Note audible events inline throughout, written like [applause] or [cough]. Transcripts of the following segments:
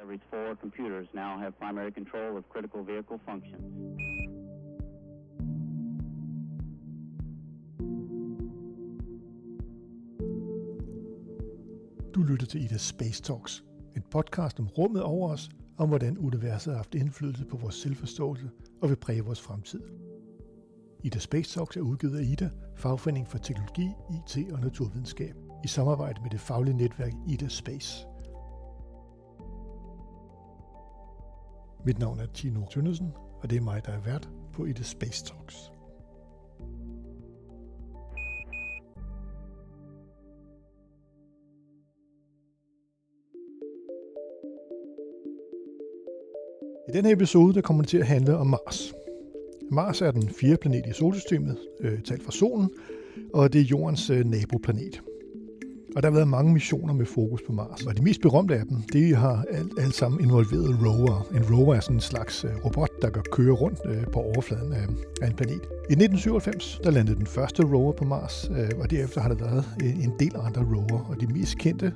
Discovery's four computers now have primary control of critical vehicle functions. Du lytter til Ida Space Talks, en podcast om rummet over os, om hvordan universet har haft indflydelse på vores selvforståelse og vil præge vores fremtid. Ida Space Talks er udgivet af Ida, fagforening for teknologi, IT og naturvidenskab, i samarbejde med det faglige netværk Ida Space. Mit navn er Tino Tønnesen, og det er mig, der er vært på Ida Space Talks. I denne episode der kommer det til at handle om Mars. Mars er den fjerde planet i solsystemet, øh, talt fra solen, og det er jordens øh, naboplanet. Og der har været mange missioner med fokus på Mars. Og de mest berømte af dem, de har alt, alt sammen involveret rover. En rover er sådan en slags øh, robot, der kan køre rundt øh, på overfladen af, en planet. I 1997, der landede den første rover på Mars, øh, og derefter har der været en del andre rover. Og de mest kendte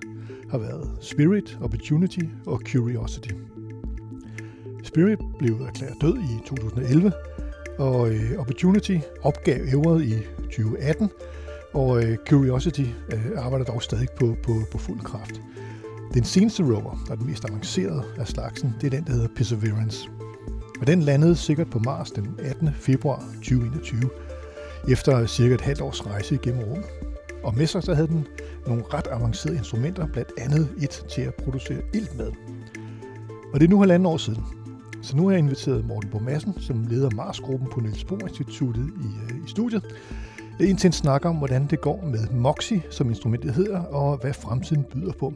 har været Spirit, Opportunity og Curiosity. Spirit blev erklæret død i 2011, og Opportunity opgav ævret i 2018, og øh, Curiosity øh, arbejder dog stadig på, på, på fuld kraft. Den seneste rover, og den mest avancerede af slagsen, det er den, der hedder Perseverance. Og den landede sikkert på Mars den 18. februar 2021, efter cirka et halvt års rejse igennem rummet. Og med sig så havde den nogle ret avancerede instrumenter, blandt andet et til at producere ilt med. Og det er nu halvanden år siden, så nu har jeg inviteret Morten Bo Madsen, som leder Marsgruppen på Niels Bohr Instituttet i, øh, i studiet, ind til en snak om, hvordan det går med MOXIE, som instrumentet hedder, og hvad fremtiden byder på.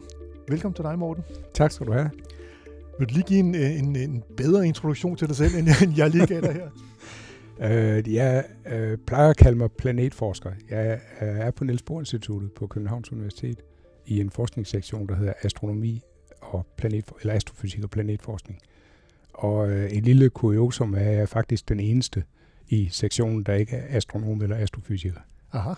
Velkommen til dig, Morten. Tak skal du have. Vil du lige give en, en, en bedre introduktion til dig selv, end jeg lige gav dig her? Uh, [laughs] jeg uh, plejer at kalde mig planetforsker. Jeg uh, er på Niels Bohr Instituttet på Københavns Universitet i en forskningssektion, der hedder astronomi og planet, eller astrofysik og planetforskning. Og øh, en lille kuriosum er, at jeg er faktisk den eneste i sektionen, der ikke er astronom eller astrofysiker. Aha.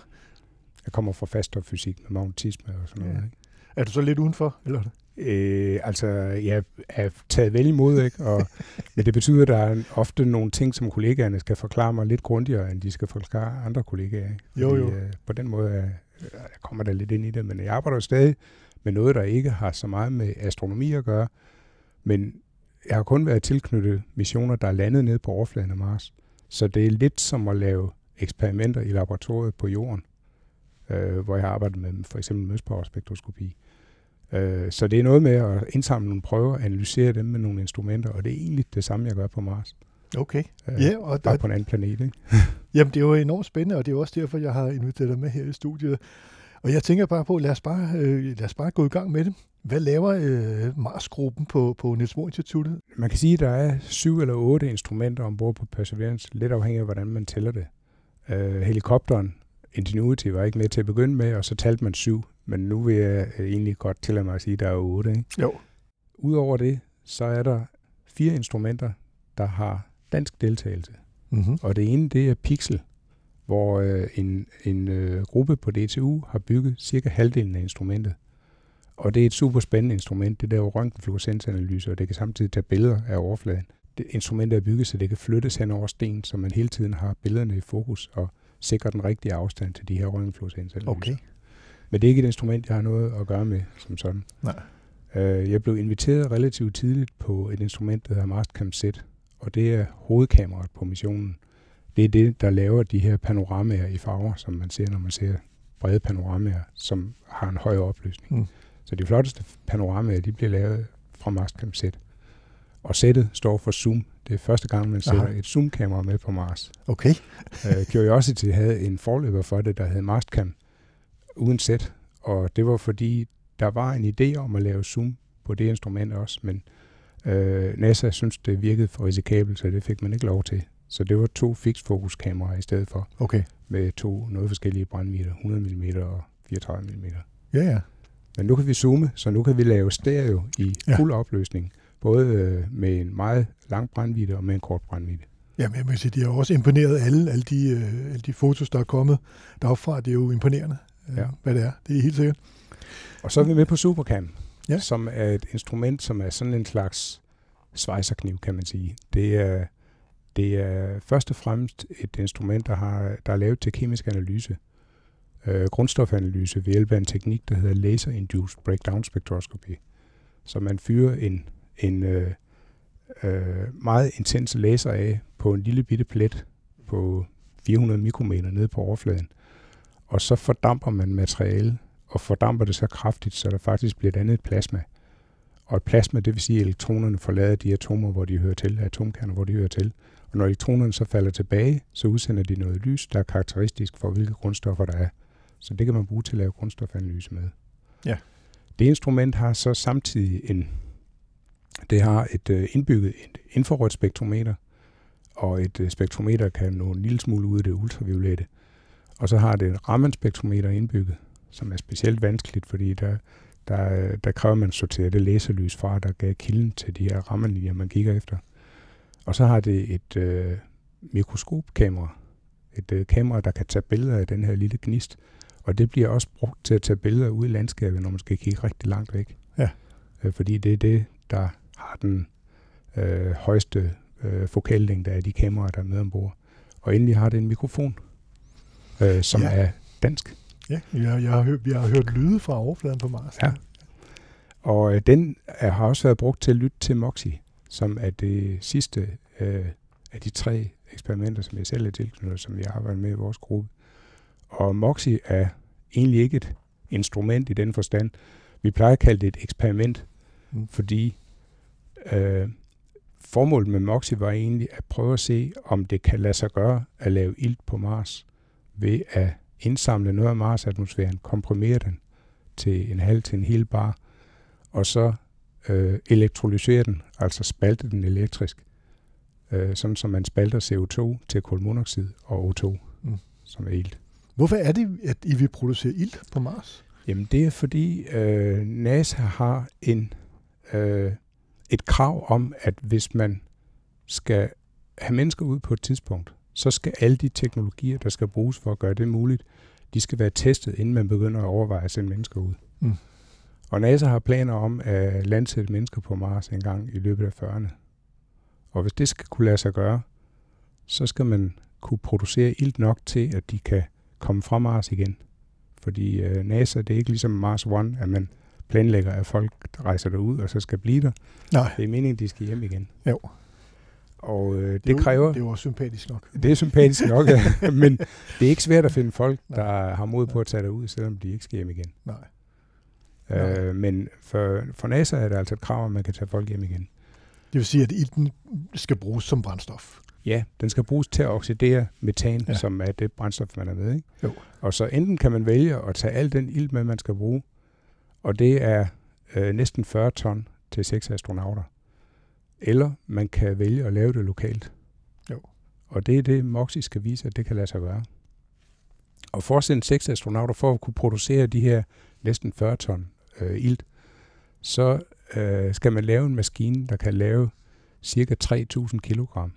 Jeg kommer fra faststofsfysik med magnetisme og sådan ja. noget. Ikke? Er du så lidt udenfor, eller? Øh, altså, jeg er taget vel imod, ikke? Og, [laughs] men det betyder, at der er ofte nogle ting, som kollegaerne skal forklare mig lidt grundigere, end de skal forklare andre kollegaer. Ikke? Fordi, jo, jo. Øh, på den måde er, jeg kommer der lidt ind i det, men jeg arbejder stadig med noget, der ikke har så meget med astronomi at gøre, men jeg har kun været tilknyttet missioner, der er landet nede på overfladen af Mars. Så det er lidt som at lave eksperimenter i laboratoriet på jorden, øh, hvor jeg har arbejdet med for eksempel mødspowerspektroskopi. Øh, så det er noget med at indsamle nogle prøver, analysere dem med nogle instrumenter, og det er egentlig det samme, jeg gør på Mars. Okay. Øh, ja, og bare på en anden planet, ikke? [laughs] Jamen, det er jo enormt spændende, og det er også derfor, jeg har inviteret dig med her i studiet. Og jeg tænker bare på, lad os bare, øh, lad os bare gå i gang med det. Hvad laver øh, Mars-gruppen på, på Niels Bohr Instituttet? Man kan sige, at der er syv eller otte instrumenter ombord på Perseverance, lidt afhængig af, hvordan man tæller det. Øh, helikopteren, Ingenuity, var ikke med til at begynde med, og så talte man syv. Men nu vil jeg egentlig godt tillade mig at sige, at der er otte. Ikke? Jo. Udover det, så er der fire instrumenter, der har dansk deltagelse. Mm-hmm. Og det ene, det er Pixel, hvor øh, en, en øh, gruppe på DTU har bygget cirka halvdelen af instrumentet. Og det er et super spændende instrument. Det der røntgenfluorescensanalyse, og det kan samtidig tage billeder af overfladen. Det instrument er bygget, så det kan flyttes hen over sten, så man hele tiden har billederne i fokus og sikrer den rigtige afstand til de her røntgenfluorescensanalyser. Okay. Men det er ikke et instrument, jeg har noget at gøre med som sådan. Nej. Øh, jeg blev inviteret relativt tidligt på et instrument, der hedder Mastcam Z, og det er hovedkameraet på missionen. Det er det, der laver de her panoramaer i farver, som man ser, når man ser brede panoramaer, som har en høj opløsning. Mm. Så de flotteste panoramaer, de bliver lavet fra Mastcam Z. Og sættet står for zoom. Det er første gang, man sætter Aha. et zoomkamera med på Mars. Okay. uh, [laughs] Curiosity havde en forløber for det, der hed Mastcam, uden sæt. Og det var fordi, der var en idé om at lave zoom på det instrument også, men uh, NASA synes det virkede for risikabelt, så det fik man ikke lov til. Så det var to fixed fokus kameraer i stedet for. Okay. Med to noget forskellige brændmeter, 100 mm og 34 mm. Ja, ja. Men nu kan vi zoome, så nu kan vi lave stereo i Ja. fuld opløsning. Både øh, med en meget lang brændvidde og med en kort brændvidde. Jamen, jeg vil sige, de har også imponeret alle, alle, de, øh, alle de fotos, der er kommet deroppe fra. Det er jo imponerende, øh, Ja. hvad det er. Det er helt sikkert. Og så er vi med på Supercam. ja. som er et instrument, som er sådan en slags svejserkniv, kan man sige. Det er, det er først og fremmest et instrument, der, har, der er lavet til kemisk analyse, øh, grundstofanalyse ved hjælp af en teknik, der hedder Laser-Induced Breakdown Spectroscopy. Så man fyrer en, en øh, øh, meget intens laser af på en lille bitte plet på 400 mikrometer nede på overfladen. Og så fordamper man materiale, og fordamper det så kraftigt, så der faktisk bliver dannet et plasma. Og et plasma, det vil sige, at elektronerne forlader de atomer, hvor de hører til, atomkerner, hvor de hører til. Og når elektronerne så falder tilbage, så udsender de noget lys, der er karakteristisk for, hvilke grundstoffer der er. Så det kan man bruge til at lave grundstofanalyse med. Ja. Det instrument har så samtidig en, det har et øh, indbygget et infrarødt spektrometer, og et øh, spektrometer kan nå en lille smule ud af det ultraviolette. Og så har det et Raman-spektrometer indbygget, som er specielt vanskeligt, fordi der, der, der kræver man at sortere det laserlys fra, der gav kilden til de her Raman-linjer, man kigger efter. Og så har det et øh, mikroskopkamera, et øh, kamera, der kan tage billeder af den her lille gnist, og det bliver også brugt til at tage billeder ud i landskabet, når man skal kigge rigtig langt væk. Ja. Øh, fordi det er det, der har den øh, højeste øh, fokallængde af de kameraer, der er med ombord. Og endelig har det en mikrofon, øh, som ja. er dansk. Ja, jeg, jeg, har hørt, jeg har hørt lyde fra overfladen på Mars. Ja. Og øh, den er, har også været brugt til at lytte til MOXIE, som er det sidste øh, af de tre eksperimenter, som jeg selv er tilknyttet, som jeg arbejder med i vores gruppe. Og MOXIE er egentlig ikke et instrument i den forstand. Vi plejer at kalde det et eksperiment, mm. fordi øh, formålet med MOXIE var egentlig at prøve at se, om det kan lade sig gøre at lave ilt på Mars ved at indsamle noget af Mars-atmosfæren, komprimere den til en halv til en hel bar, og så øh, elektrolysere den, altså spalte den elektrisk, øh, sådan som man spalter CO2 til kulmonoxid og O2, mm. som er ilt. Hvorfor er det, at I vil producere ilt på Mars? Jamen det er fordi øh, NASA har en øh, et krav om, at hvis man skal have mennesker ud på et tidspunkt, så skal alle de teknologier, der skal bruges for at gøre det muligt, de skal være testet, inden man begynder at overveje at sende mennesker ud. Mm. Og NASA har planer om at landsætte mennesker på Mars en gang i løbet af 40'erne. Og hvis det skal kunne lade sig gøre, så skal man kunne producere ilt nok til, at de kan komme fra Mars igen. Fordi uh, NASA, det er ikke ligesom Mars One, at man planlægger, at folk rejser derud og så skal blive der. Nej. Det er meningen, de skal hjem igen. Jo. Og øh, det, det kræver... Det er også sympatisk nok. Det er sympatisk nok, ja. [laughs] men det er ikke svært at finde folk, der Nej. har mod på at tage derud, selvom de ikke skal hjem igen. Nej. Øh, men for, for NASA er det altså et krav, at man kan tage folk hjem igen. Det vil sige, at ilten skal bruges som brændstof? Ja, den skal bruges til at oxidere metan, ja. som er det brændstof, man er med. Ikke? Jo. Og så enten kan man vælge at tage al den ilt med, man skal bruge, og det er øh, næsten 40 ton til seks astronauter. Eller man kan vælge at lave det lokalt. Jo. Og det er det, MOXIE skal vise, at det kan lade sig gøre. Og for at sende seks astronauter, for at kunne producere de her næsten 40 ton øh, ilt, så øh, skal man lave en maskine, der kan lave cirka 3.000 kilogram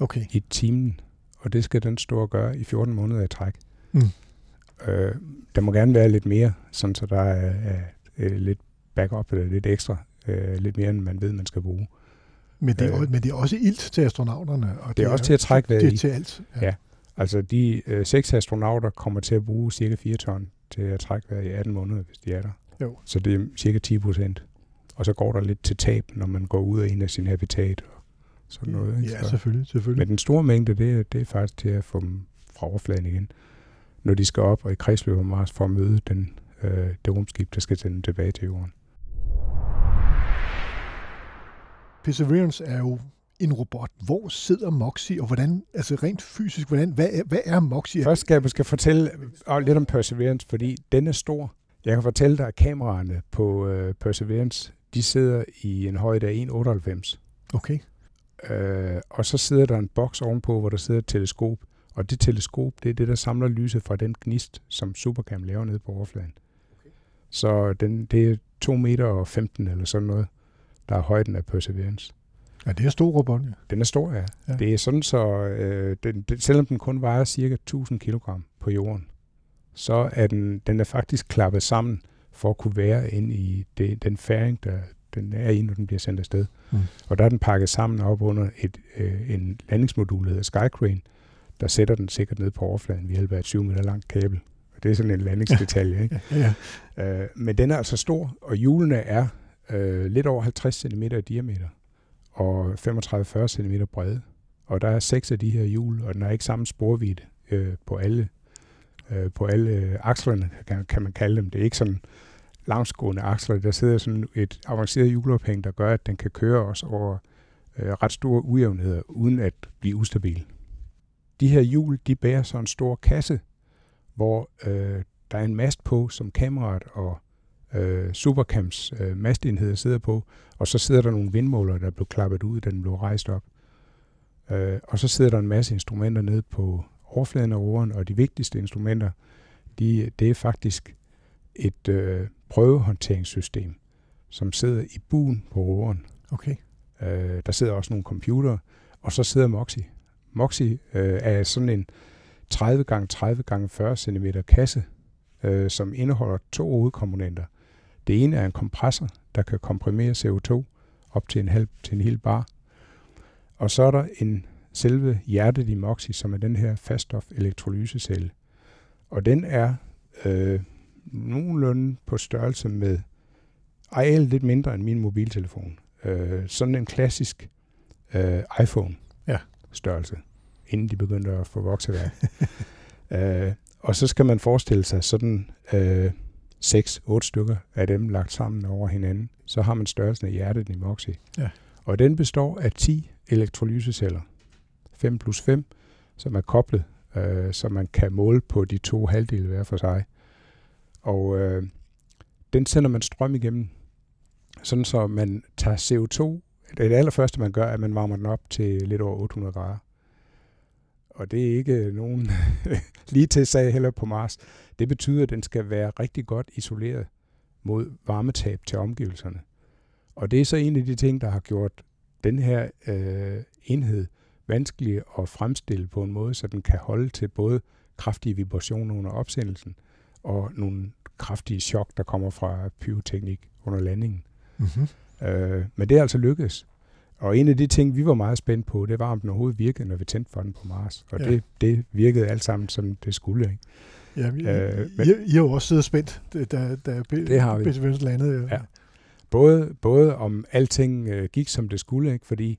okay. i timen. Og det skal den stå og gøre i 14 måneder i træk. Mm. Øh, der må gerne være lidt mere, sådan så der er, er, er lidt backup eller lidt ekstra, øh, lidt mere end man ved, man skal bruge. Men det, er, øh, men det er også ilt til astronauterne. Og det, det er også til at trække vejret Det er til alt. Ja. ja. Altså de øh, seks astronauter kommer til at bruge cirka 4 ton til at trække vejret i 18 måneder, hvis de er der. Jo. Så det er cirka 10 procent. Og så går der lidt til tab, når man går ud af en af sin habitat og sådan noget. Ikke? Ja, selvfølgelig, selvfølgelig. Men den store mængde, det, det er faktisk til at få dem fra overfladen igen, når de skal op og i kredsløb om Mars for at møde den, øh, det rumskib, der skal sende dem tilbage til jorden. Perseverance er jo en robot. Hvor sidder Moxie, og hvordan, altså rent fysisk, hvordan, hvad, er, hvad er Moxie? Først skal jeg måske fortælle lidt om Perseverance, fordi den er stor. Jeg kan fortælle dig, at kameraerne på uh, Perseverance, de sidder i en højde af 1,98. Okay. Uh, og så sidder der en boks ovenpå, hvor der sidder et teleskop. Og det teleskop, det er det, der samler lyset fra den gnist, som Supercam laver nede på overfladen. Okay. Så den, det er 2 meter og 15 eller sådan noget der er højden af Perseverance. Ja, det er stor robot, ja. Den er stor, ja. ja. Det er sådan så, øh, den, den, selvom den kun vejer cirka 1000 kg på jorden, så er den, den er faktisk klappet sammen, for at kunne være inde i det, den færing, der den er i, når den bliver sendt afsted. Mm. Og der er den pakket sammen op under et, øh, en landingsmodul, der hedder Skycrane, der sætter den sikkert ned på overfladen ved hjælp af et 20 meter langt kabel. Og det er sådan en landingsdetalje. Ikke? [laughs] Ja, Øh, men den er altså stor, og hjulene er øh, lidt over 50 cm i diameter og 35-40 cm brede. Og der er seks af de her hjul, og den har ikke samme sporvidde øh, på alle øh, på alle øh, akslerne, kan, kan man kalde dem. Det er ikke sådan langsgående aksler. Der sidder sådan et avanceret hjulophæng, der gør, at den kan køre os over øh, ret store ujævnheder, uden at blive ustabil. De her hjul, de bærer så en stor kasse, hvor øh, der er en mast på, som kameraet og øh, Supercams øh, mastenheder sidder på, og så sidder der nogle vindmåler, der blev klappet ud, da den blev rejst op. Øh, og så sidder der en masse instrumenter nede på overfladen af roeren, og de vigtigste instrumenter, de, det er faktisk et øh, prøvehåndteringssystem, som sidder i buen på roeren. okay. Øh, der sidder også nogle computere, og så sidder Moxie. Moxie øh, er sådan en 30 x 30 x 40 cm kasse, øh, som indeholder to hovedkomponenter. Det ene er en kompressor, der kan komprimere CO2 op til en halv til en hel bar. Og så er der en selve hjertet i Moxie, som er den her faststof elektrolysecelle. Og den er øh, nogenlunde på størrelse med areal lidt mindre end min mobiltelefon. Øh, sådan en klassisk øh, iPhone Ja. inden de begyndte at få vokseværk. [laughs] øh, og så skal man forestille sig sådan øh, 6-8 stykker af dem lagt sammen over hinanden. Så har man størrelsen af hjertet i Moxie. Ja. Og den består af 10 elektrolyseceller. 5 plus 5, som er koblet, øh, så man kan måle på de to halvdele hver for sig. Og øh, den sender man strøm igennem, sådan så man tager CO2. Det allerførste, man gør, er, at man varmer den op til lidt over 800 grader. Og det er ikke nogen [laughs] lige til sag heller på Mars. Det betyder, at den skal være rigtig godt isoleret mod varmetab til omgivelserne. Og det er så en af de ting, der har gjort den her øh, enhed vanskelig at fremstille på en måde, så den kan holde til både kraftige vibrationer under opsendelsen og nogle kraftige chok, der kommer fra pyroteknik under landingen. Mm-hmm. Øh, men det er altså lykkedes. Og en af de ting, vi var meget spændt på, det var, om den overhovedet virkede, når vi tændte for den på Mars. Og Ja. det, det virkede alt sammen, som det skulle. Ikke? Ja, I, Øh, men- I, I har jo også siddet spændt, da, da Det har vi. Perseverance landede. Ja. Både, både om alting øh, gik, som det skulle, ikke? fordi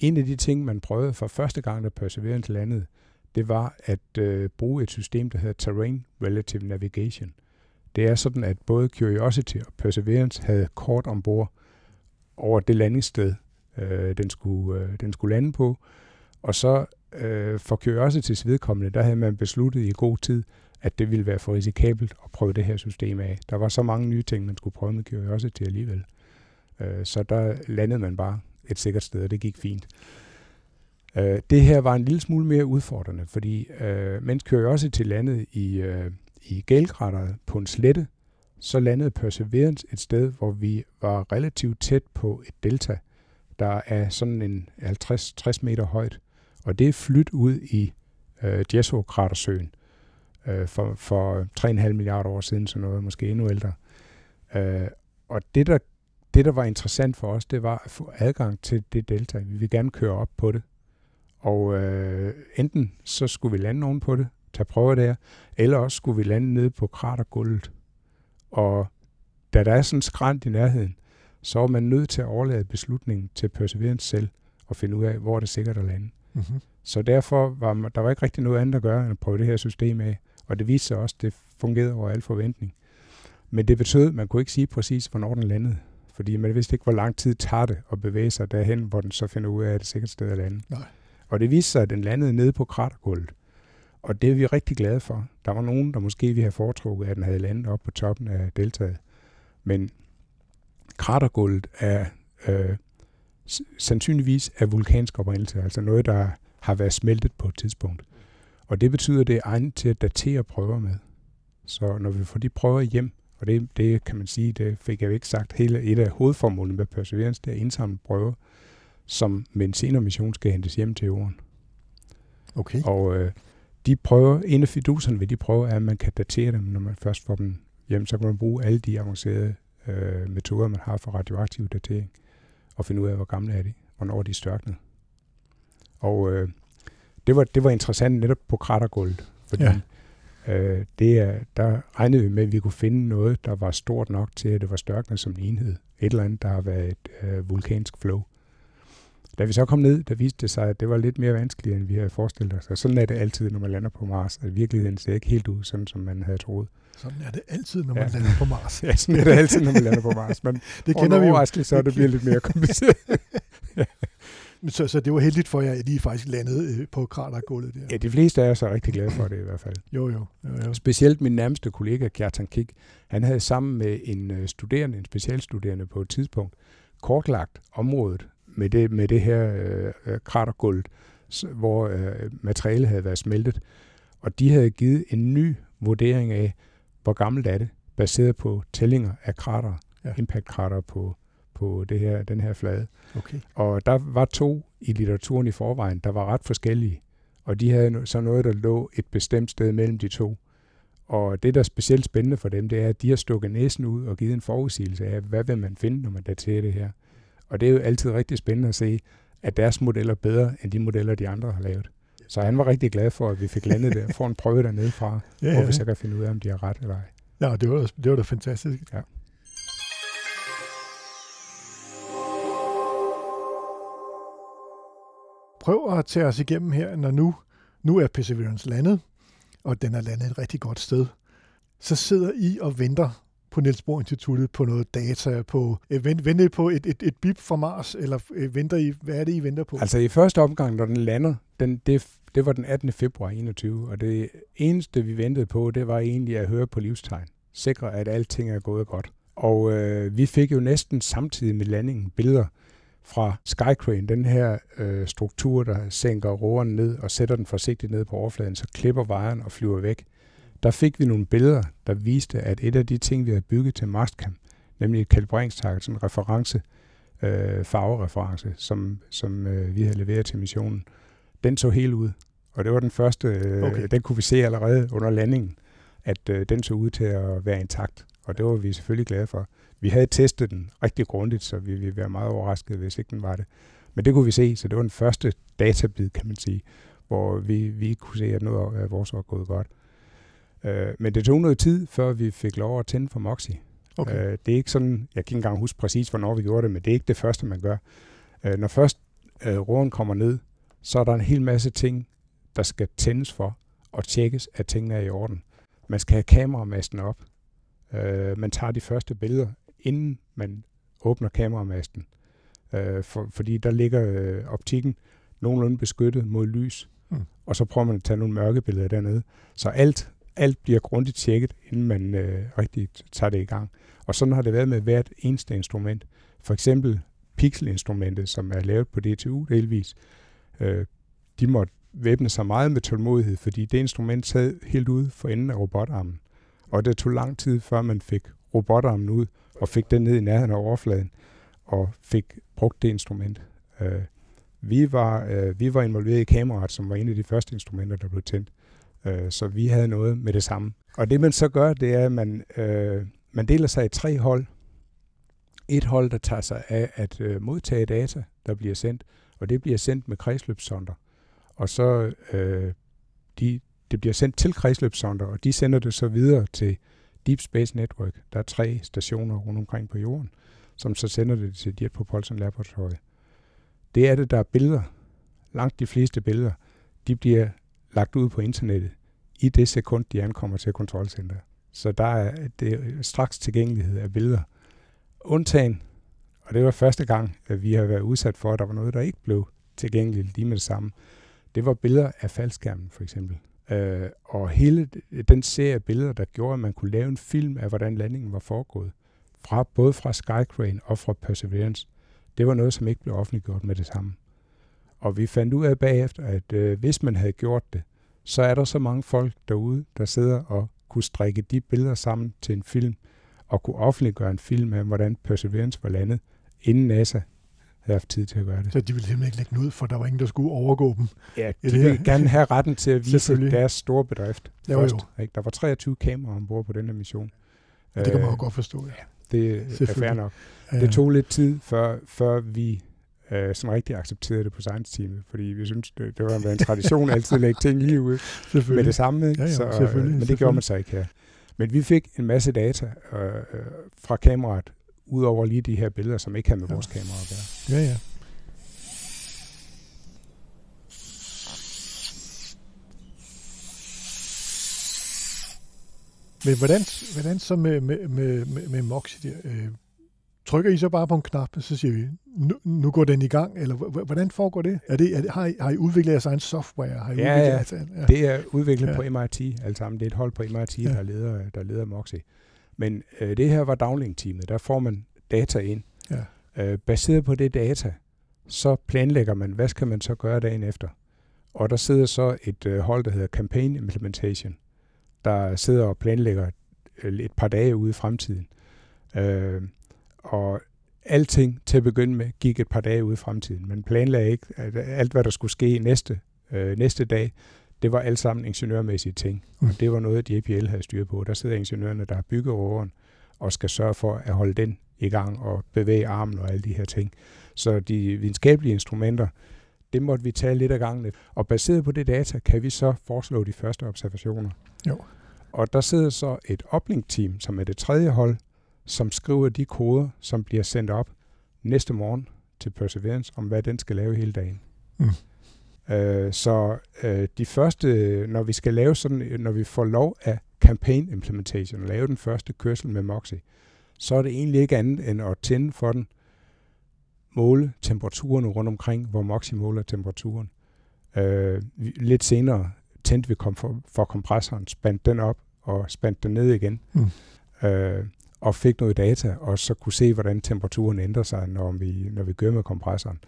en af de ting, man prøvede for første gang, da Perseverance landede, det var at øh, bruge et system, der hedder Terrain Relative Navigation. Det er sådan, at både Curiosity og Perseverance havde kort ombord over det landingssted, øh, den, skulle, øh, den skulle lande på. Og så øh, for Curiositys vedkommende, der havde man besluttet i god tid, at det ville være for risikabelt at prøve det her system af. Der var så mange nye ting, man skulle prøve med Curiosity alligevel. Øh, så der landede man bare et sikkert sted, og det gik fint. Øh, det her var en lille smule mere udfordrende, fordi øh, mens Curiosity landede i, øh, i gælkrateret på en slette, så landede Perseverance et sted, hvor vi var relativt tæt på et delta, der er sådan en 50-60 meter højt. Og det er flyttet ud i øh, Jesso-kratersøen øh, for, for 3,5 milliarder år siden, så noget måske endnu ældre. Øh, og det der, det, der var interessant for os, det var at få adgang til det delta. Vi vil gerne køre op på det. Og øh, enten så skulle vi lande oven på det, tage prøver der, eller også skulle vi lande nede på kratergulvet. Og da der er sådan en skrant i nærheden, så er man nødt til at overlade beslutningen til Perseverance selv og finde ud af, hvor det er sikkert at lande. Mm-hmm. Så derfor var der var ikke rigtig noget andet at gøre, end at prøve det her system af. Og det viste sig også, at det fungerede over al forventning. Men det betød, at man kunne ikke sige præcis, hvornår den landede. Fordi man vidste ikke, hvor lang tid tager det at bevæge sig derhen, hvor den så finder ud af, at det er sikkert sted at lande. Nej. Og det viste sig, at den landede nede på kratergulvet. Og det er vi rigtig glade for. Der var nogen, der måske vi have foretrukket, at den havde landet op på toppen af deltaget. Men kratergulvet er øh, sandsynligvis af vulkansk oprindelse, altså noget, der har været smeltet på et tidspunkt. Og det betyder, at det er egnet til at datere prøver med. Så når vi får de prøver hjem, og det, det kan man sige, det fik jeg jo ikke sagt, hele et af hovedformålene med Perseverance, det er at indsamle prøver, som med en senere mission skal hentes hjem til jorden. Okay. Og øh, de prøver, en af fiduserne ved de prøver, er, at man kan datere dem, når man først får dem jamen så kan man bruge alle de avancerede øh, metoder, man har for radioaktiv datering, og finde ud af, hvor gamle er de, hvornår er de størknet. Og øh, det, var, det var interessant netop på kratergulvet, fordi ja. øh, det er, der regnede vi med, at vi kunne finde noget, der var stort nok til, at det var størknet som en enhed. Et eller andet, der har været et øh, vulkansk flow. Da vi så kom ned, der viste det sig, at det var lidt mere vanskeligt, end vi havde forestillet os. Og sådan er det altid, når man lander på Mars, at virkeligheden ser ikke helt ud, sådan som man havde troet. Sådan er det altid, når man ja. lander på Mars. [laughs] ja, sådan er det altid, når man lander på Mars. Men [laughs] det kender vi jo. så det bliver lidt mere kompliceret. [laughs] ja. Så, så det var heldigt for jer, at I faktisk landede øh, på kratergulvet der. Ja, de fleste af os er rigtig glade for det i hvert fald. jo, jo, jo, jo. Specielt min nærmeste kollega, Kjartan Kik, han havde sammen med en øh, studerende, en specialstuderende på et tidspunkt, kortlagt området med det, med det her øh, øh kratergulv, hvor øh, materialet havde været smeltet. Og de havde givet en ny vurdering af, hvor gammelt er det, baseret på tællinger af krater, ja. impact-krater på, på det her, den her flade. Okay. Og der var to i litteraturen i forvejen, der var ret forskellige. Og de havde så noget, der lå et bestemt sted mellem de to. Og det, der er specielt spændende for dem, det er, at de har stukket næsen ud og givet en forudsigelse af, hvad vil man finde, når man daterer det her. Og det er jo altid rigtig spændende at se, at deres modeller er bedre end de modeller, de andre har lavet. Så han var rigtig glad for, at vi fik landet der, for en prøve dernede fra, ja, [laughs] ja. hvor vi så kan finde ud af, om de har ret eller ej. Ja, det var, det var da fantastisk. Ja. Prøv at tage os igennem her, når nu, nu er Perseverance landet, og den er landet et rigtig godt sted. Så sidder I og venter på Niels Bohr Instituttet på noget data, på, øh, venter I på et, et, et bip fra Mars, eller øh, venter I, hvad er det, I venter på? Altså i første omgang, når den lander, den, det, det var den 18. februar 21, og det eneste, vi ventede på, det var egentlig at høre på livstegn. Sikre, at alting er gået godt. Og øh, vi fik jo næsten samtidig med landingen billeder fra Skycrane, den her øh, struktur, der sænker roeren ned og sætter den forsigtigt ned på overfladen, så klipper vejeren og flyver væk der fik vi nogle billeder, der viste, at et af de ting, vi havde bygget til Mastcam, nemlig et kalibreringstarget, sådan en reference, øh, farvereference, som, som øh, vi havde leveret til missionen, den så helt ud. Og det var den første, øh, okay. den kunne vi se allerede under landingen, at øh, den så ud til at være intakt. Og det var vi selvfølgelig glade for. Vi havde testet den rigtig grundigt, så vi ville være meget overrasket, hvis ikke den var det. Men det kunne vi se, så det var den første databid, kan man sige, hvor vi, vi kunne se, at noget af vores var gået godt. Øh, men det tog noget tid, før vi fik lov at tænde for Moxie. Okay. Øh, det er ikke sådan, jeg kan ikke engang huske præcis, hvornår vi gjorde det, men det er ikke det første, man gør. Øh, når først øh, roen kommer ned, så er der en hel masse ting, der skal tændes for og tjekkes, at tingene er i orden. Man skal have kameramasten op. Øh, man tager de første billeder, inden man åbner kameramasten. Øh, for, fordi der ligger øh, optikken nogenlunde beskyttet mod lys. Mm. Og så prøver man at tage nogle mørke billeder dernede. Så alt alt bliver grundigt tjekket, inden man øh, rigtig tager det i gang. Og sådan har det været med hvert eneste instrument. For eksempel pixelinstrumentet, som er lavet på DTU delvis, øh, de måtte væbne sig meget med tålmodighed, fordi det instrument sad helt ude for enden af robotarmen. Og det tog lang tid, før man fik robotarmen ud og fik den ned i nærheden af overfladen og fik brugt det instrument. Øh, vi, var, øh, vi var involveret i kameraet, som var en af de første instrumenter, der blev tændt. Øh, Øh, så vi havde noget med det samme. Og det man så gør, det er, at man, øh, man deler sig i tre hold. Et hold, der tager sig af at øh, modtage data, der bliver sendt, og det bliver sendt med kredsløbssonder. Og så øh, de, det bliver sendt til kredsløbssonder, og de sender det så videre til Deep Space Network. Der er tre stationer rundt omkring på jorden, som så sender det til Jet Propulsion Laboratory. Det er det, der er billeder. Langt de fleste billeder, de bliver lagt ud på internettet i det sekund, de ankommer til kontrolcenteret. Så der er det straks tilgængelighed af billeder. Undtagen, og det var første gang, at vi har været udsat for, at der var noget, der ikke blev tilgængeligt lige med det samme. Det var billeder af faldskærmen, for eksempel. Øh, og hele den serie af billeder, der gjorde, at man kunne lave en film af, hvordan landingen var foregået, fra, både fra Skycrane og fra Perseverance, det var noget, som ikke blev offentliggjort med det samme. Og vi fandt ud af bagefter, at øh, hvis man havde gjort det, så er der så mange folk derude, der sidder og kunne strikke de billeder sammen til en film, og kunne offentliggøre en film af, hvordan Perseverance var landet, inden NASA havde haft tid til at gøre det. Så de ville simpelthen ikke lægge ud, for der var ingen, der skulle overgå dem? Ja, de ville gerne have retten til at vise deres store bedrift jo, først. Jo. Ikke? Der var 23 kameraer ombord på den her mission. Ja, det kan man Øh, jo godt forstå. Ja. Det er fair nok. Ja. Det tog lidt tid, før, før vi øh, sådan rigtig accepterede det på science-teamet, fordi vi synes, det, det var en tradition altid at lægge ting lige ud med det samme. Ikke? Ja, ja, så, øh, men det gjorde man så ikke her. Men vi fik en masse data øh, øh, fra kameraet, udover lige de her billeder, som ikke havde med Ja. vores kamera at gøre. Ja, ja. Men hvordan, hvordan så med, med, med, med, med Moxie der? Øh, trykker I så bare på en knap, og så siger vi, nu, nu går den i gang? Eller hvordan foregår det? Er det, er det har, I, har I udviklet jeres egen software? Har I Ja, ja. jeres ja. Det er udviklet Ja. på MIT, alt sammen. Det er et hold på MIT, ja. der, leder, der leder Moxie. Men øh, det her var downlink-teamet. Der får man data ind. Ja. Øh, baseret på det data, så planlægger man, hvad skal man så gøre dagen efter. Og der sidder så et øh, hold, der hedder Campaign Implementation, der sidder og planlægger øh, et par dage ude i fremtiden. Øh, og alting til at begynde med gik et par dage ude i fremtiden. Man planlagde ikke at alt, hvad der skulle ske næste, øh, næste dag. Det var alt sammen ingeniørmæssige ting. Mm. Og det var noget, JPL havde styr på. Der sidder ingeniørerne, der har bygget roveren, og skal sørge for at holde den i gang og bevæge armen og alle de her ting. Så de videnskabelige instrumenter, det måtte vi tage lidt af gangen. Og baseret på det data, kan vi så foreslå de første observationer. Jo. Og der sidder så et uplink-team, som er det tredje hold, som skriver de koder, som bliver sendt op næste morgen til Perseverance, om hvad den skal lave hele dagen. Mm. Øh, så øh, de første, når vi skal lave sådan, når vi får lov af campaign implementation, og lave den første kørsel med Moxie, så er det egentlig ikke andet end at tænde for den, måle temperaturen rundt omkring, hvor Moxie måler temperaturen. Øh, lidt senere tændte vi kom for, for kompressoren, spændt den op og spændt den ned igen. Mm. Øh, og fik noget data, og så kunne se, hvordan temperaturen ændrer sig, når vi, når vi gør med kompressoren.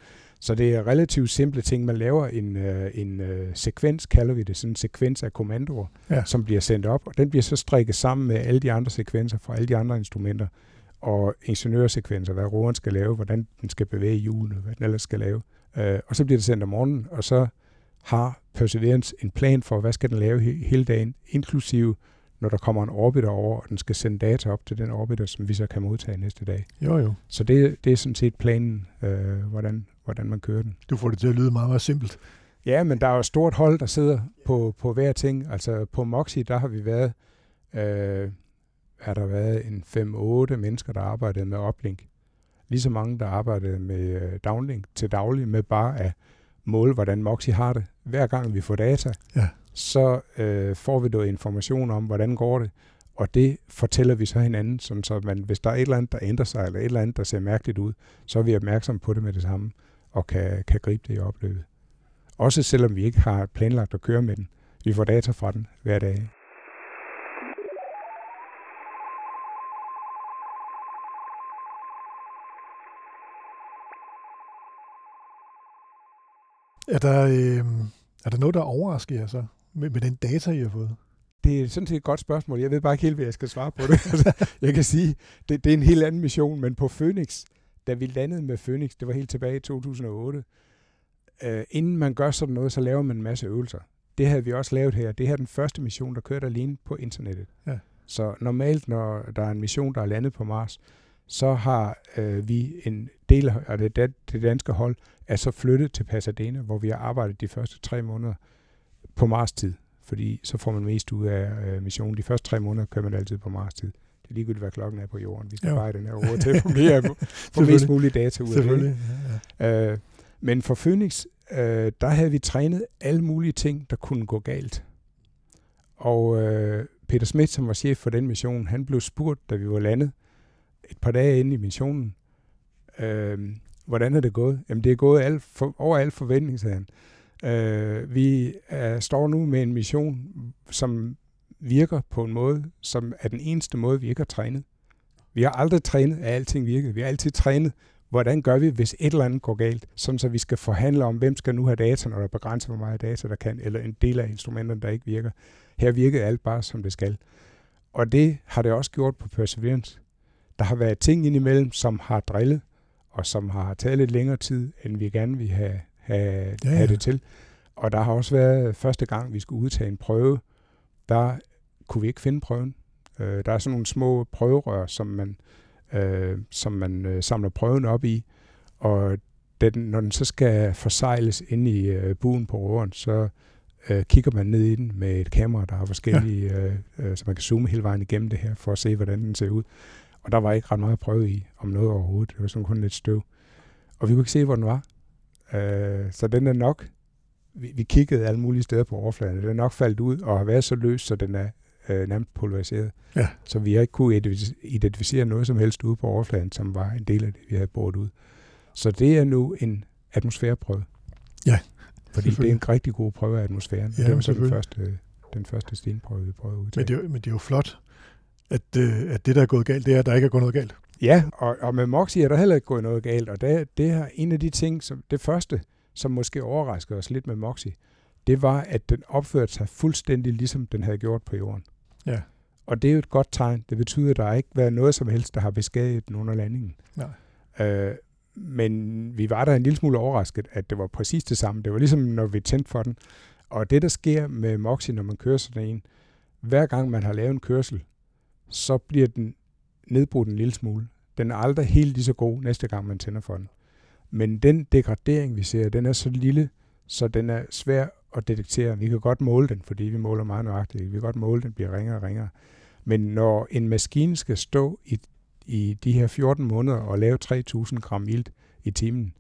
Så det er relativt simple ting. Man laver en, øh, en øh, sekvens, kalder vi det, sådan en sekvens af kommandoer, Ja. som bliver sendt op, og den bliver så strikket sammen med alle de andre sekvenser fra alle de andre instrumenter, og ingeniørsekvenser, hvad roeren skal lave, hvordan den skal bevæge hjulene, hvad den ellers skal lave. Øh, og så bliver det sendt om morgenen, og så har Perseverance en plan for, hvad skal den lave he- hele dagen, inklusive når der kommer en orbiter over, og den skal sende data op til den orbiter, som vi så kan modtage næste dag. Jo, jo. Så det, det er sådan set planen, øh, hvordan, hvordan man kører den. Du får det til at lyde meget, meget simpelt. Ja, men der er jo et stort hold, der sidder på, på hver ting. Altså på Moxie, der har vi været, øh, har der været en 5-8 mennesker, der arbejdede med uplink. Lige så mange, der arbejdede med øh, downlink til daglig, med bare at måle, hvordan Moxie har det. Hver gang vi får data, Ja så øh, får vi noget information om, hvordan går det. Og det fortæller vi så hinanden, sådan så man, hvis der er et eller andet, der ændrer sig, eller et eller andet, der ser mærkeligt ud, så er vi opmærksom på det med det samme, og kan, kan gribe det i opløbet. Også selvom vi ikke har planlagt at køre med den. Vi får data fra den hver dag. Er der, øh, er der noget, der overrasker jer så med, med den data, I har fået? Det er sådan set et godt spørgsmål. Jeg ved bare ikke helt, hvad jeg skal svare på det. [laughs] Altså, jeg kan sige, det, det er en helt anden mission, men på Phoenix, da vi landede med Phoenix, det var helt tilbage i 2008, øh, inden man gør sådan noget, så laver man en masse øvelser. Det havde vi også lavet her. Det her er den første mission, der kørte alene på internettet. Ja. Så normalt, når der er en mission, der er landet på Mars, så har øh, vi en del af det, det danske hold, er så flyttet til Pasadena, hvor vi har arbejdet de første tre måneder på Mars-tid. Fordi så får man mest ud af øh, missionen. De første tre måneder kører man altid på Mars-tid. Det er ligegyldigt, hvad klokken er på jorden. Vi skal Jo. bare den her ord til at fungere. Få mest muligt data ud af det. Ja, ja. Øh, men for Phoenix, øh, der havde vi trænet alle mulige ting, der kunne gå galt. Og øh, Peter Schmidt, som var chef for den mission, han blev spurgt, da vi var landet, et par dage inde i missionen, øh, hvordan er det gået? Jamen, det er gået alt for, over al forventning, sagde han. Øh, vi er, står nu med en mission, som virker på en måde, som er den eneste måde, vi ikke har trænet. Vi har aldrig trænet, at alting virkede. Vi har altid trænet, hvordan gør vi, hvis et eller andet går galt, sådan så vi skal forhandle om, hvem skal nu have data, når der er begrænset, hvor meget data der kan, eller en del af instrumenterne, der ikke virker. Her virkede alt bare, som det skal. Og det har det også gjort på Perseverance. Der har været ting indimellem, som har drillet, og som har taget lidt længere tid, end vi gerne vil have, have, Ja, ja, have det til. Og der har også været første gang, vi skulle udtage en prøve, der kunne vi ikke finde prøven. Øh, der er sådan nogle små prøverør, som man, øh, som man øh, samler prøven op i, og den, når den så skal forsejles ind i øh, buen på røren, så øh, kigger man ned i den med et kamera, der har forskellige, ja. øh, øh, så man kan zoome hele vejen igennem det her, for at se, hvordan den ser ud. Og der var ikke ret meget prøve i, om noget overhovedet. Det var sådan kun lidt støv. Og vi kunne ikke se, hvor den var. Øh, så den er nok, vi, vi kiggede alle mulige steder på overfladen, den er nok faldet ud og har været så løs, så den er øh, nærmest pulveriseret. Ja. Så vi har ikke kunne identificere noget som helst ude på overfladen, som var en del af det, vi havde boret ud. Så det er nu en atmosfæreprøve. Ja, Fordi det er en rigtig god prøve af atmosfæren. Ja, det var så den første, den første stenprøve, vi prøvede ud Men det, er men det er jo flot, at, øh, at det, der er gået galt, det er, at der ikke er gået noget galt. Ja, og, og med Moxie er der heller ikke gået noget galt, og det, det er en af de ting, som det første, som måske overraskede os lidt med Moxie, det var, at den opførte sig fuldstændig ligesom den havde gjort på jorden. Ja. Og det er jo et godt tegn. Det betyder, at der ikke været noget som helst, der har beskadiget den under landingen. Nej. Øh, men vi var der en lille smule overrasket, at det var præcis det samme. Det var ligesom, når vi tændte for den. Og det, der sker med Moxie, når man kører sådan en, hver gang man har lavet en kørsel, så bliver den nedbrudt en lille smule. Den er aldrig helt lige så god næste gang, man tænder for den. Men den degradering, vi ser, den er så lille, så den er svær at detektere. Vi kan godt måle den, fordi vi måler meget nøjagtigt. Vi kan godt måle, den bliver ringere og ringere. Men når en maskine skal stå i, i de her 14 måneder og lave 3000 gram ilt i timen,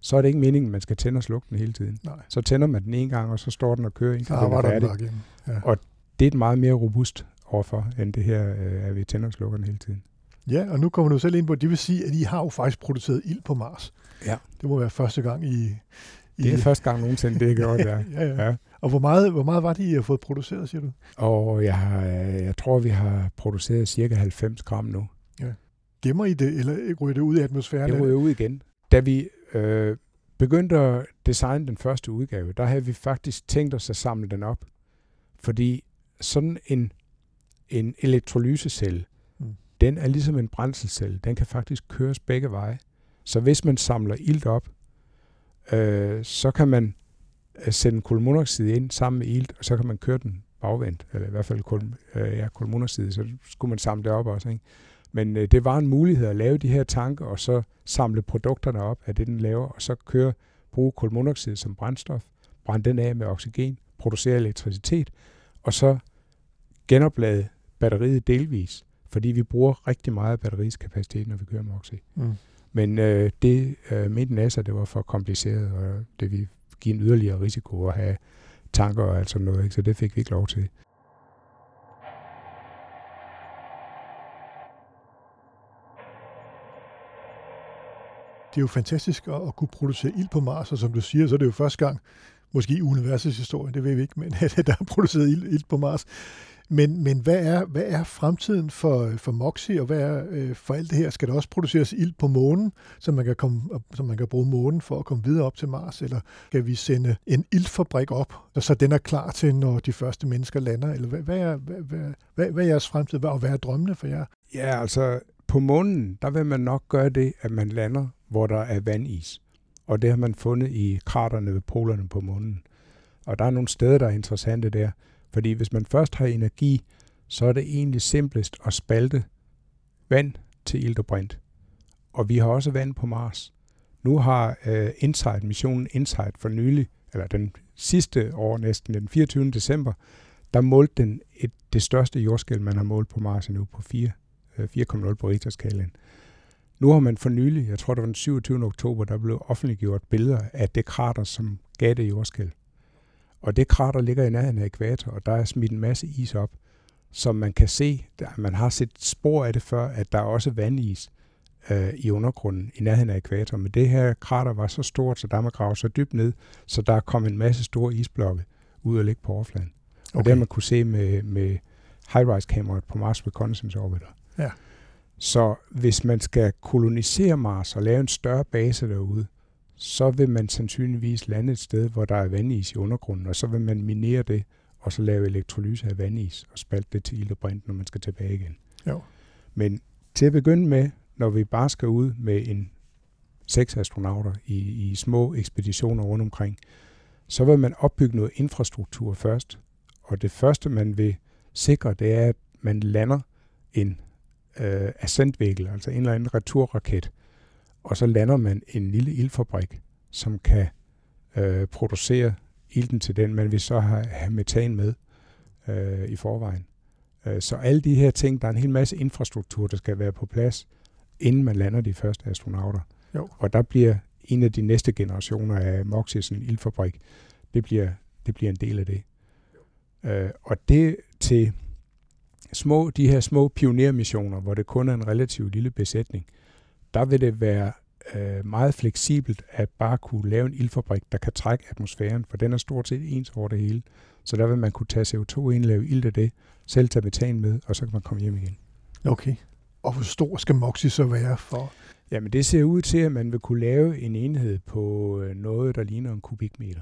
så er det ikke meningen, at man skal tænde og slukke den hele tiden. Nej. Så tænder man den en gang, og så står den og kører Så den arbejder den færdig. bare igennem. Ja. Og det er et meget mere robust overfor, end det her, øh, at vi tænder og slukker den hele tiden. Ja, og nu kommer du selv ind på, at det vil sige, at I har jo faktisk produceret ild på Mars. Ja. Det må være første gang i... i Det er første gang nogensinde, det er gjort, [laughs] ja. ja, ja. ja. Og hvor meget, hvor meget var det, I har fået produceret, siger du? Og jeg, har, jeg tror, vi har produceret cirka 90 gram nu. Gemmer I det, eller ryger det ud i atmosfæren? Det ryger ud igen. Da vi øh, begyndte at designe den første udgave, der havde vi faktisk tænkt os at samle den op. Fordi sådan en, en elektrolysecelle den er ligesom en brændselscelle. Den kan faktisk køres begge veje. Så hvis man samler ilt op, øh, så kan man øh, sende kulmonoxid ind sammen med ilt, og så kan man køre den bagvendt, eller i hvert fald kul, øh, ja, kulmonoxid, så skulle man samle det op også. Ikke? Men øh, det var en mulighed at lave de her tanker, og så samle produkterne op af det, den laver, og så køre, bruge kulmonoxid som brændstof, brænde den af med oxygen, producere elektricitet, og så genoplade batteriet delvis, fordi vi bruger rigtig meget af batteriets kapacitet, når vi kører med oxy. Mm. Men øh, det øh, mente NASA, det var for kompliceret, og det ville give en yderligere risiko at have tanker og alt sådan noget, ikke? så det fik vi ikke lov til. Det er jo fantastisk at, at kunne producere ild på Mars, og som du siger, så er det jo første gang, måske i universets historie, det ved vi ikke, men at [laughs] der er produceret ild, ild på Mars. Men, men hvad, er, hvad er fremtiden for, for Moxie, og hvad er øh, for alt det her? Skal der også produceres ild på månen, så man, kan komme, så man kan bruge månen for at komme videre op til Mars? Eller kan vi sende en ildfabrik op, så den er klar til, når de første mennesker lander? Eller hvad, hvad, er, hvad, hvad, hvad, hvad er jeres fremtid, og hvad er drømmene for jer? Ja, altså på månen, der vil man nok gøre det, at man lander, hvor der er vandis. Og det har man fundet i kraterne ved polerne på månen. Og der er nogle steder, der er interessante der. Fordi hvis man først har energi, så er det egentlig simplest at spalte vand til ilt og brint. Og vi har også vand på Mars. Nu har uh, Insight, missionen Insight for nylig, eller den sidste år næsten, den 24. december, der målte den et, det største jordskælv, man har målt på Mars endnu på 4, 4,0 øh, på Richterskalaen. Nu har man for nylig, jeg tror det var den 27. oktober, der blev offentliggjort billeder af det krater, som gav det jordskælv. Og det krater ligger i nærheden af ekvator, og der er smidt en masse is op, som man kan se, der, man har set spor af det før, at der er også vandis øh, i undergrunden i nærheden af ekvator. Men det her krater var så stort, så der man grave så dybt ned, så der kom en masse store isblokke ud og ligge på overfladen. Og Okay. det har man kunne se med, med high-rise-kameraet på Mars Reconnaissance Orbiter. Ja. Så hvis man skal kolonisere Mars og lave en større base derude, så vil man sandsynligvis lande et sted, hvor der er vandis i undergrunden, og så vil man minere det, og så lave elektrolyse af vandis, og spalte det til ild og brint, når man skal tilbage igen. Jo. Men til at begynde med, når vi bare skal ud med en seks astronauter i, i små ekspeditioner rundt omkring, så vil man opbygge noget infrastruktur først. Og det første, man vil sikre, det er, at man lander en øh, ascentvinkel, altså en eller anden returraket, og så lander man en lille ildfabrik, som kan øh, producere ilten til den, men vi så have, have metan med øh, i forvejen. Øh, så alle de her ting, der er en hel masse infrastruktur, der skal være på plads, inden man lander de første astronauter. Jo. Og der bliver en af de næste generationer af Moxie, en ildfabrik, det bliver, det bliver en del af det. Øh, og det til små, de her små pionermissioner, hvor det kun er en relativt lille besætning, der vil det være øh, meget fleksibelt at bare kunne lave en ildfabrik, der kan trække atmosfæren, for den er stort set ens over det hele. Så der vil man kunne tage CO2 ind, lave ild af det, selv tage metan med, og så kan man komme hjem igen. Okay. Og hvor stor skal Moxie så være for? Jamen det ser ud til, at man vil kunne lave en enhed på øh, noget, der ligner en kubikmeter.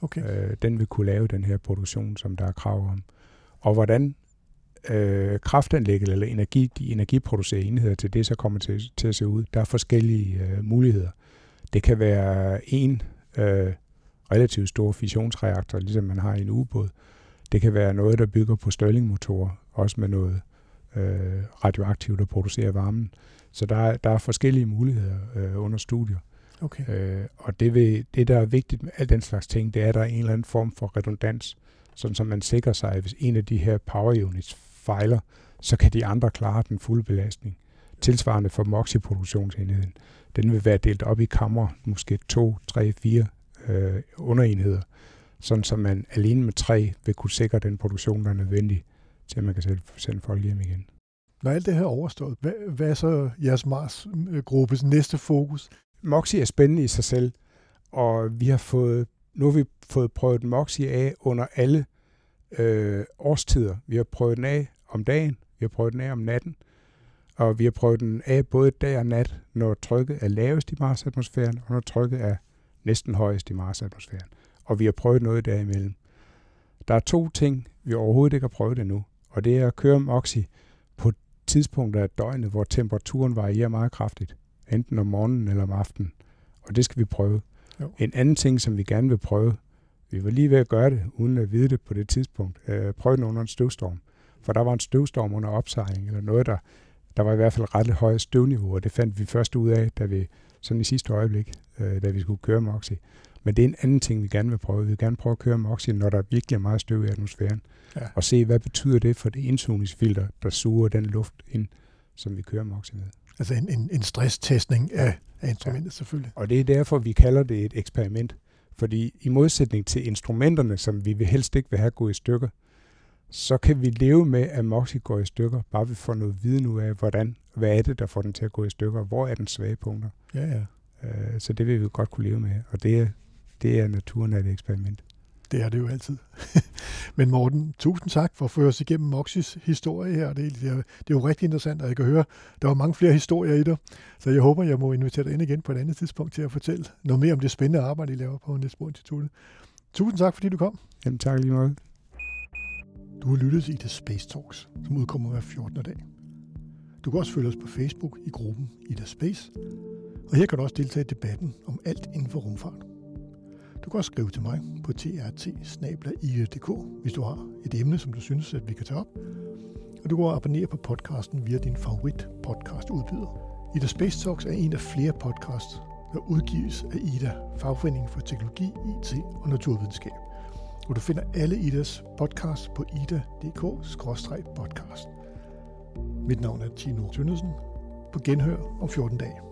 Okay. Øh, den vil kunne lave den her produktion, som der er krav om. Og hvordan øh, kraftanlægget eller energi, de energiproducerer enheder til det, så kommer til, til at se ud. Der er forskellige øh, muligheder. Det kan være en øh, relativt stor fissionsreaktor, ligesom man har i en ubåd. Det kan være noget, der bygger på Stirling-motorer, også med noget øh, radioaktivt, der producerer varmen. Så der er, der er forskellige muligheder øh, under studier. Okay. Øh, og det, vil, det, der er vigtigt med al den slags ting, det er, at der er en eller anden form for redundans, sådan som man sikrer sig, hvis en af de her power units fejler, så kan de andre klare den fulde belastning. Tilsvarende for MOXI-produktionsenheden. Den vil være delt op i kammer, måske to, tre, fire øh, underenheder, sådan som man alene med tre vil kunne sikre den produktion, der er nødvendig, til at man kan sende folk hjem igen. Når alt det her er overstået, hvad, hvad er så jeres Mars-gruppes næste fokus? Moxie er spændende i sig selv, og vi har fået, nu har vi fået prøvet Moxie af under alle øh, årstider. Vi har prøvet den af om dagen, vi har prøvet den af om natten, og vi har prøvet den af både dag og nat, når trykket er lavest i Mars-atmosfæren, og når trykket er næsten højest i Mars-atmosfæren. Og vi har prøvet noget derimellem. Der er to ting, vi overhovedet ikke har prøvet endnu, og det er at køre Moxie på tidspunkter af døgnet, hvor temperaturen varierer meget kraftigt, enten om morgenen eller om aftenen. Og det skal vi prøve. Jo. En anden ting, som vi gerne vil prøve, vi var lige ved at gøre det, uden at vide det på det tidspunkt. Øh, prøve det under en støvstorm. For der var en støvstorm under opsejling, eller noget, der, der var i hvert fald ret højt støvniveau, og det fandt vi først ud af, da vi, sådan i sidste øjeblik, øh, da vi skulle køre Moxie. Men det er en anden ting, vi gerne vil prøve. Vi vil gerne prøve at køre Moxie, når der virkelig er meget støv i atmosfæren. Ja. Og se, hvad betyder det for det indsugningsfilter, der suger den luft ind, som vi kører Moxie med. Altså en, en, en stresstestning af, af instrumentet ja. selvfølgelig. Og det er derfor, vi kalder det et eksperiment. Fordi i modsætning til instrumenterne, som vi vil helst ikke vil have gå i stykker, så kan vi leve med, at Moxie går i stykker, bare vi får noget viden ud af, hvordan, hvad er det, der får den til at gå i stykker, hvor er den svage punkter. Ja, ja. Øh, så det vil vi godt kunne leve med, og det er, det er naturen af et eksperiment. Det er det jo altid. [laughs] Men Morten, tusind tak for at føre os igennem Moxis historie her. Det er, det, er, det er jo rigtig interessant, og jeg kan høre, der var mange flere historier i dig. Så jeg håber, jeg må invitere dig ind igen på et andet tidspunkt til at fortælle noget mere om det spændende arbejde, I laver på Nesbo Instituttet. Tusind tak, fordi du kom. Jamen tak lige meget. Du har lyttet til The Space Talks, som udkommer hver 14. dag. Du kan også følge os på Facebook i gruppen Ida Space, og her kan du også deltage i debatten om alt inden for rumfart. Du kan også skrive til mig på trt hvis du har et emne, som du synes, at vi kan tage op. Og du kan abonnere på podcasten via din favorit podcast udbyder. Ida Space Talks er en af flere podcasts, der udgives af Ida, fagforeningen for teknologi, IT og naturvidenskab. Og du finder alle Idas podcast på ida.dk-podcast. Mit navn er Tino Tønnesen. På genhør om 14 dage.